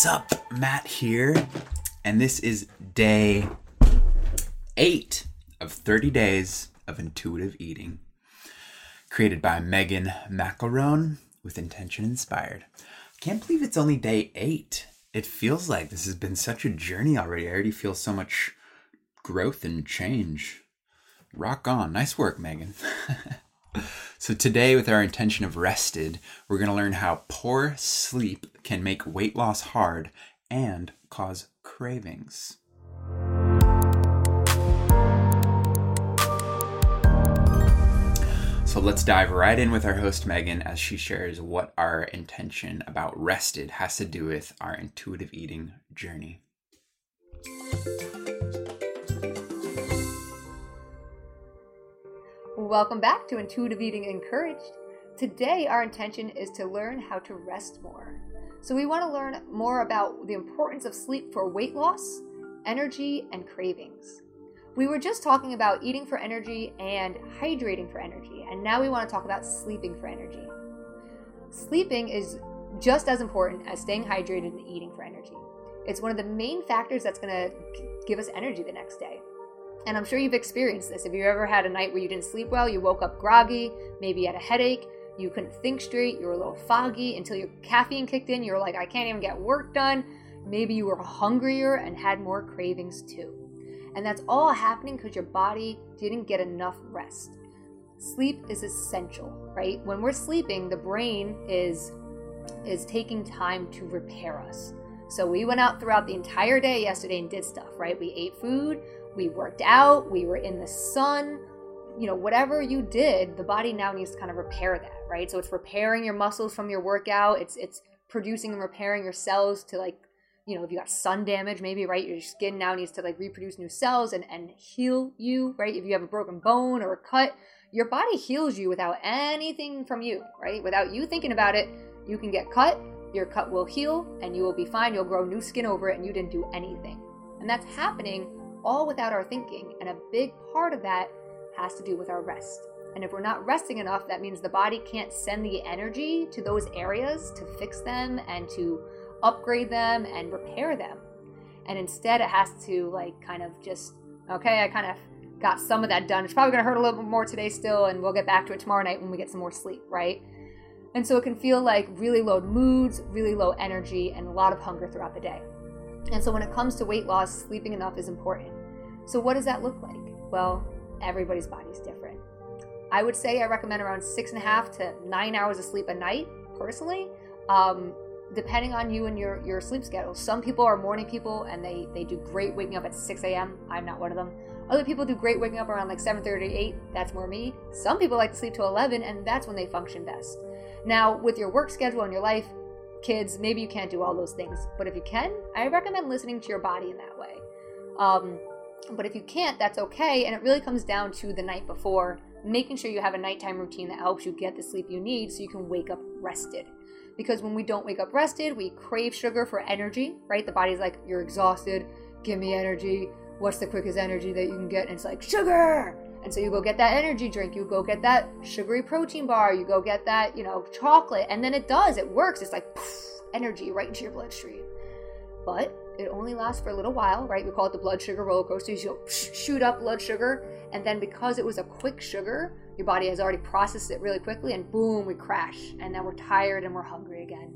What's up? Matt here, and this is day eight of 30 days of intuitive eating, created by Megan Macaron with Intention Inspired. I can't believe it's only day eight. It feels like this has been such a journey already. I already feel so much growth and change. Rock on. Nice work, Megan. So, today, with our intention of rested, we're going to learn how poor sleep can make weight loss hard and cause cravings. So, let's dive right in with our host Megan as she shares what our intention about rested has to do with our intuitive eating journey. Welcome back to Intuitive Eating Encouraged. Today, our intention is to learn how to rest more. So, we want to learn more about the importance of sleep for weight loss, energy, and cravings. We were just talking about eating for energy and hydrating for energy, and now we want to talk about sleeping for energy. Sleeping is just as important as staying hydrated and eating for energy. It's one of the main factors that's going to give us energy the next day. And I'm sure you've experienced this. If you ever had a night where you didn't sleep well, you woke up groggy, maybe you had a headache, you couldn't think straight, you were a little foggy until your caffeine kicked in, you were like, I can't even get work done. Maybe you were hungrier and had more cravings too. And that's all happening because your body didn't get enough rest. Sleep is essential, right? When we're sleeping, the brain is is taking time to repair us. So we went out throughout the entire day yesterday and did stuff, right? We ate food, we worked out, we were in the sun, you know, whatever you did, the body now needs to kind of repair that, right? So it's repairing your muscles from your workout, it's it's producing and repairing your cells to like, you know, if you got sun damage, maybe, right? Your skin now needs to like reproduce new cells and, and heal you, right? If you have a broken bone or a cut, your body heals you without anything from you, right? Without you thinking about it, you can get cut, your cut will heal, and you will be fine. You'll grow new skin over it, and you didn't do anything. And that's happening all without our thinking. And a big part of that has to do with our rest. And if we're not resting enough, that means the body can't send the energy to those areas to fix them and to upgrade them and repair them. And instead, it has to, like, kind of just, okay, I kind of got some of that done. It's probably going to hurt a little bit more today still, and we'll get back to it tomorrow night when we get some more sleep, right? And so it can feel like really low moods, really low energy, and a lot of hunger throughout the day. And so when it comes to weight loss, sleeping enough is important. So what does that look like? Well, everybody's body is different. I would say I recommend around six and a half to nine hours of sleep a night, personally, um, depending on you and your, your sleep schedule. Some people are morning people and they, they do great waking up at 6 a.m. I'm not one of them. Other people do great waking up around like 7.30 8. That's more me. Some people like to sleep till 11 and that's when they function best. Now, with your work schedule and your life, kids, maybe you can't do all those things. But if you can, I recommend listening to your body in that way. Um, but if you can't, that's okay. And it really comes down to the night before, making sure you have a nighttime routine that helps you get the sleep you need so you can wake up rested. Because when we don't wake up rested, we crave sugar for energy, right? The body's like, you're exhausted, give me energy. What's the quickest energy that you can get? And it's like, sugar! And so you go get that energy drink, you go get that sugary protein bar, you go get that, you know, chocolate, and then it does, it works. It's like poof, energy right into your bloodstream. But it only lasts for a little while, right? We call it the blood sugar roller coaster. You'll shoot up blood sugar, and then because it was a quick sugar, your body has already processed it really quickly, and boom, we crash. And then we're tired and we're hungry again.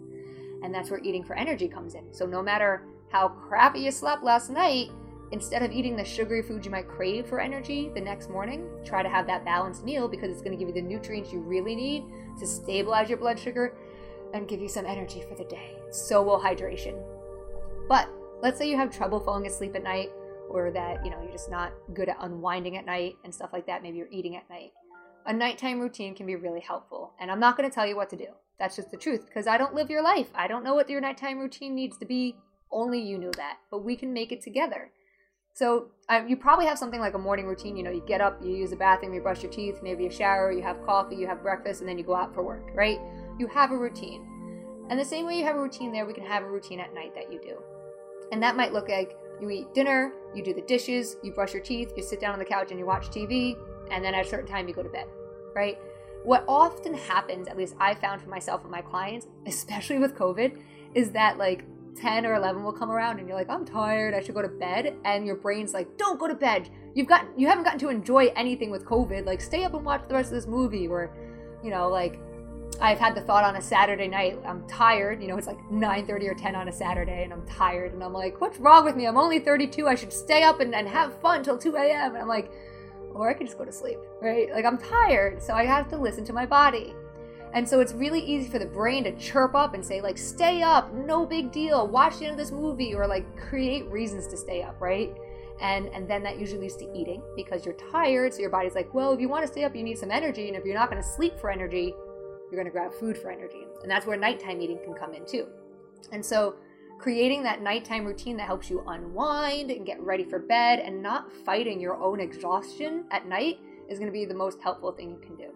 And that's where eating for energy comes in. So no matter how crappy you slept last night, instead of eating the sugary food you might crave for energy the next morning, try to have that balanced meal because it's going to give you the nutrients you really need to stabilize your blood sugar and give you some energy for the day. So will hydration. But let's say you have trouble falling asleep at night or that, you know, you're just not good at unwinding at night and stuff like that, maybe you're eating at night. A nighttime routine can be really helpful. And I'm not going to tell you what to do. That's just the truth because I don't live your life. I don't know what your nighttime routine needs to be. Only you know that. But we can make it together. So um, you probably have something like a morning routine. You know, you get up, you use the bathroom, you brush your teeth, maybe you shower, you have coffee, you have breakfast, and then you go out for work, right? You have a routine. And the same way you have a routine there, we can have a routine at night that you do. And that might look like you eat dinner, you do the dishes, you brush your teeth, you sit down on the couch and you watch TV, and then at a certain time you go to bed, right? What often happens, at least I found for myself and my clients, especially with COVID, is that like 10 or 11 will come around and you're like, I'm tired, I should go to bed. And your brain's like, don't go to bed. You've got, you haven't gotten to enjoy anything with COVID. Like, stay up and watch the rest of this movie. Or, you know, like, I've had the thought on a Saturday night, I'm tired. You know, it's like 9:30 or 10 on a Saturday, and I'm tired, and I'm like, what's wrong with me? I'm only 32. I should stay up and, and have fun till 2 a.m. And I'm like, or I could just go to sleep, right? Like I'm tired, so I have to listen to my body. And so it's really easy for the brain to chirp up and say, like, stay up, no big deal, watch the end of this movie, or like create reasons to stay up, right? And and then that usually leads to eating because you're tired. So your body's like, well, if you want to stay up, you need some energy. And if you're not to sleep for energy, you're to grab food for energy. And that's where nighttime eating can come in too. And so creating that nighttime routine that helps you unwind and get ready for bed and not fighting your own exhaustion at night is going to be the most helpful thing you can do.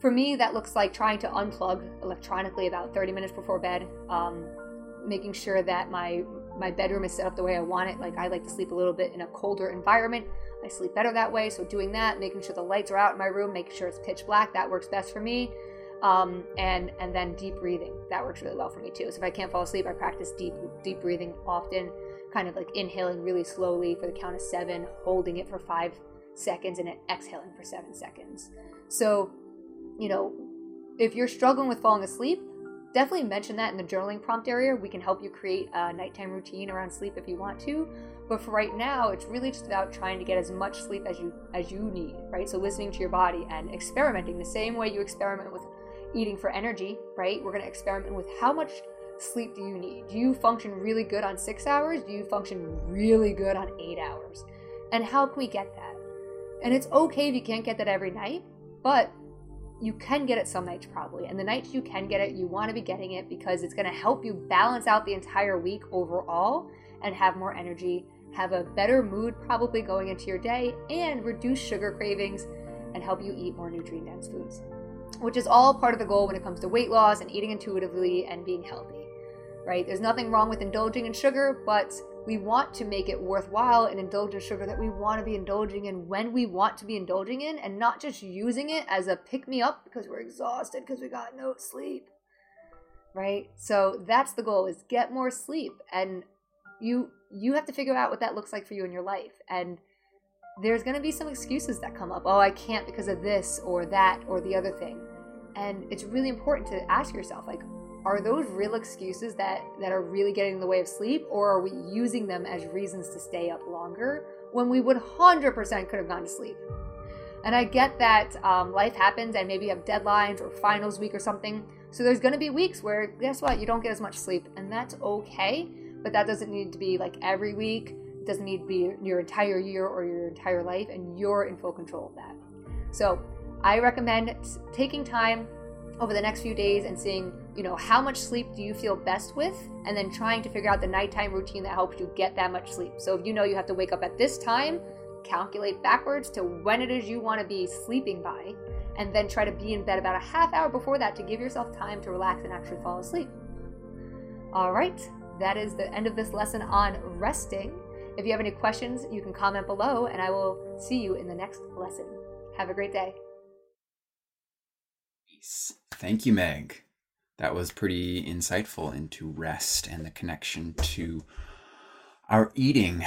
For me, that looks like trying to unplug electronically about 30 minutes before bed, um, making sure that my my bedroom is set up the way I want it. Like I like to sleep a little bit in a colder environment. I sleep better that way. So doing that, making sure the lights are out in my room, making sure it's pitch black, that works best for me. Um, and and then deep breathing that works really well for me too. So if I can't fall asleep, I practice deep deep breathing often, kind of like inhaling really slowly for the count of seven, holding it for five seconds, and then exhaling for seven seconds. So you know, if you're struggling with falling asleep, definitely mention that in the journaling prompt area. We can help you create a nighttime routine around sleep if you want to. But for right now, it's really just about trying to get as much sleep as you as you need, right? So listening to your body and experimenting the same way you experiment with eating for energy, right? We're going to experiment with how much sleep do you need? Do you function really good on 6 hours? Do you function really good on 8 hours? And how can we get that? And it's okay if you can't get that every night, but you can get it some nights probably. And the nights you can get it, you want to be getting it because it's going to help you balance out the entire week overall and have more energy, have a better mood probably going into your day, and reduce sugar cravings and help you eat more nutrient dense foods, which is all part of the goal when it comes to weight loss and eating intuitively and being healthy, right? There's nothing wrong with indulging in sugar, but we want to make it worthwhile and indulge in sugar that we want to be indulging in when we want to be indulging in and not just using it as a pick me up because we're exhausted because we got no sleep right? So that's the goal is get more sleep. And you you have to figure out what that looks like for you in your life. And there's going to be some excuses that come up. Oh i can't because of this or that or the other thing. And it's really important to ask yourself like are those real excuses that that are really getting in the way of sleep or are we using them as reasons to stay up longer when we would 100% could have gone to sleep? And i get that um, life happens and maybe you have deadlines or finals week or something so there's going to be weeks where guess what you don't get as much sleep and that's okay but that doesn't need to be like every week it doesn't need to be your entire year or your entire life and you're in full control of that. So i recommend taking time over the next few days and seeing, you know, how much sleep do you feel best with, and then trying to figure out the nighttime routine that helps you get that much sleep. So if you know you have to wake up at this time, calculate backwards to when it is you want to be sleeping by, and then try to be in bed about a half hour before that to give yourself time to relax and actually fall asleep. All right, that is the end of this lesson on resting. If you have any questions, you can comment below, and I will see you in the next lesson. Have a great day. Thank you, Meg. That was pretty insightful into rest and the connection to our eating.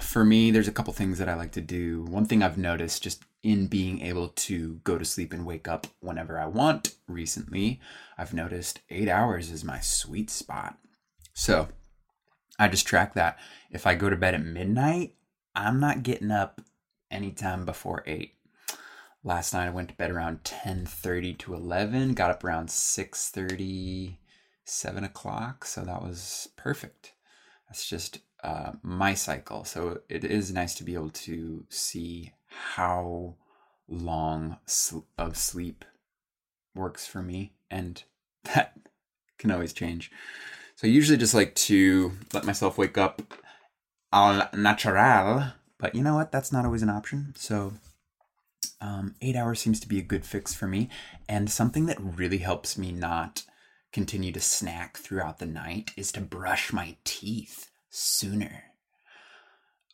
For me, there's a couple things that I like to do. One thing I've noticed just in being able to go to sleep and wake up whenever I want recently, I've noticed eight hours is my sweet spot. So I just track that. If I go to bed at midnight, I'm not getting up anytime before eight. Last night I went to bed around 10:30 to 11. Got up around 6:30, 7 o'clock. So that was perfect. That's just uh, my cycle. So it is nice to be able to see how long sl- of sleep works for me, and that can always change. So I usually just like to let myself wake up al natural, but you know what? That's not always an option. So um, eight hours seems to be a good fix for me. And something that really helps me not continue to snack throughout the night is to brush my teeth sooner.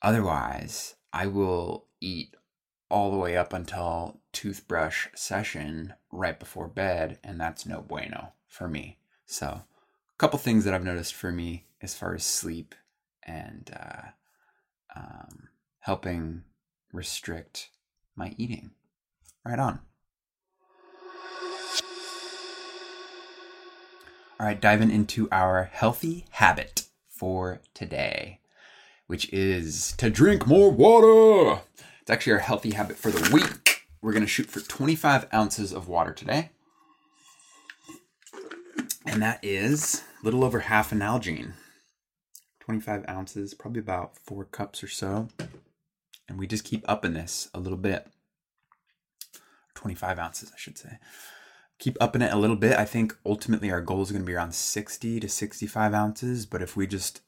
Otherwise, I will eat all the way up until toothbrush session right before bed, and that's no bueno for me. So, a couple things that I've noticed for me as far as sleep and uh, um, helping restrict my eating. Right on. All right, diving into our healthy habit for today, which is to drink more water. It's actually our healthy habit for the week. We're going to shoot for 25 ounces of water today. And that is a little over half an Nalgene. 25 ounces, probably about four cups or so. And we just keep upping this a little bit. 25 ounces, I should say. Keep upping it a little bit. I think ultimately our goal is going to be around 60 to 65 ounces. But if we just,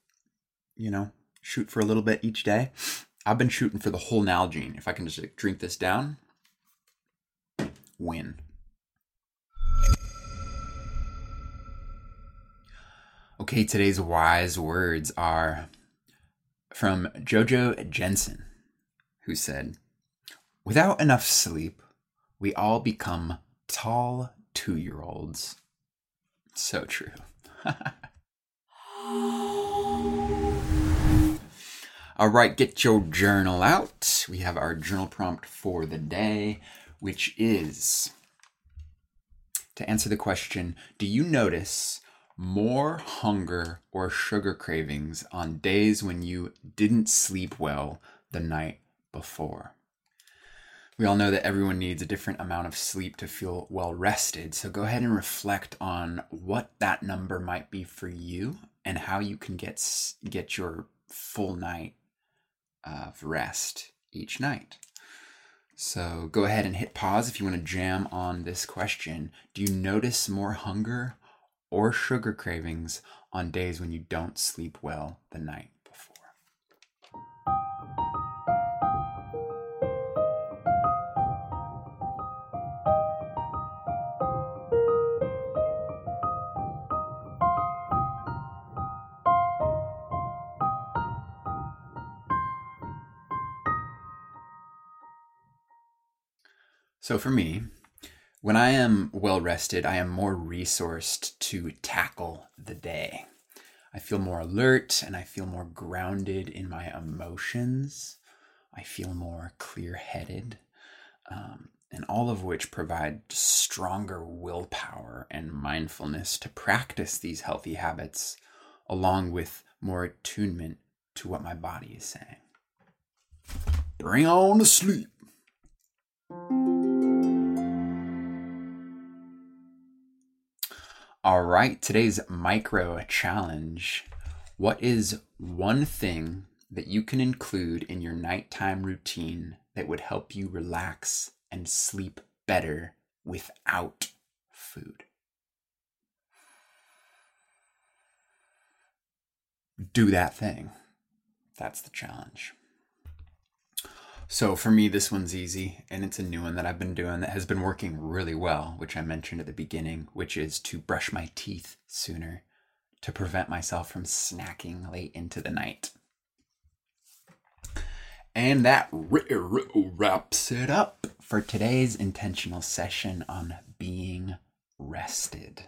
you know, shoot for a little bit each day, I've been shooting for the whole Nalgene. If I can just like, drink this down, win. Okay, today's wise words are from Jojo Jensen, who said, Without enough sleep, we all become tall two year olds. So true. all right, get your journal out. We have our journal prompt for the day, which is to answer the question Do you notice more hunger or sugar cravings on days when you didn't sleep well the night before. We all know that everyone needs a different amount of sleep to feel well rested, so go ahead and reflect on what that number might be for you and how you can get get your full night of rest each night. So go ahead and hit pause if you want to jam on this question. Do you notice more hunger or sugar cravings on days when you don't sleep well the night So for me, when I am well rested, I am more resourced to tackle the day. I feel more alert and I feel more grounded in my emotions. I feel more clear headed, um, and all of which provide stronger willpower and mindfulness to practice these healthy habits, along with more attunement to what my body is saying. Bring on the sleep. All right, today's micro challenge. What is one thing that you can include in your nighttime routine that would help you relax and sleep better without food? Do that thing. That's the challenge. So for me, this one's easy, and it's a new one that I've been doing that has been working really well, which I mentioned at the beginning, which is to brush my teeth sooner to prevent myself from snacking late into the night. And that wraps it up for today's intentional session on being rested.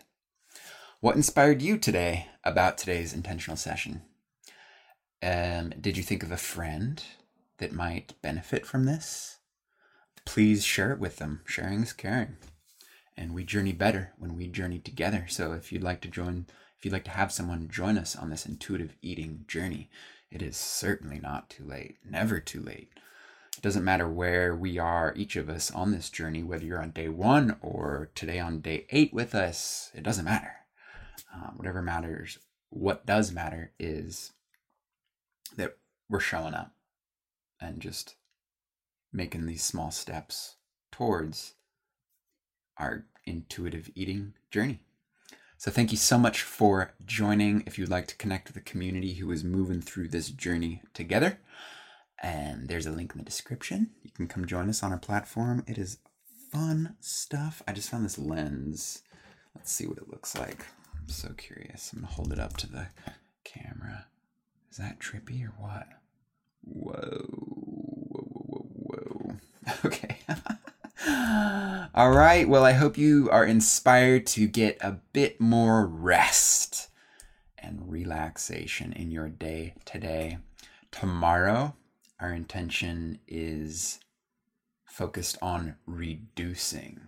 What inspired you today about today's intentional session? Um, did you think of a friend that might benefit from this, please share it with them. Sharing is caring. And we journey better when we journey together. So if you'd like to join, if you'd like to have someone join us on this intuitive eating journey, it is certainly not too late, never too late. It doesn't matter where we are, each of us on this journey, whether you're on day one or today on day eight with us, it doesn't matter. Uh, whatever matters, what does matter is that we're showing up and just making these small steps towards our intuitive eating journey. So, thank you so much for joining. If you'd like to connect with the community who is moving through this journey together, and there's a link in the description. You can come join us on our platform. It is fun stuff. I just found this lens. Let's see what it looks like. I'm so curious. I'm to hold it up to the camera. Is that trippy or what? Whoa. Okay. All right. Well, I hope you are inspired to get a bit more rest and relaxation in your day today. Tomorrow, our intention is focused on reducing.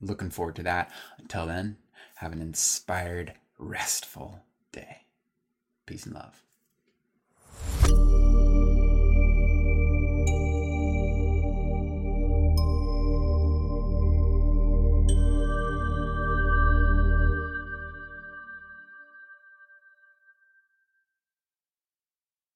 Looking forward to that. Until then, have an inspired, restful day. Peace and love.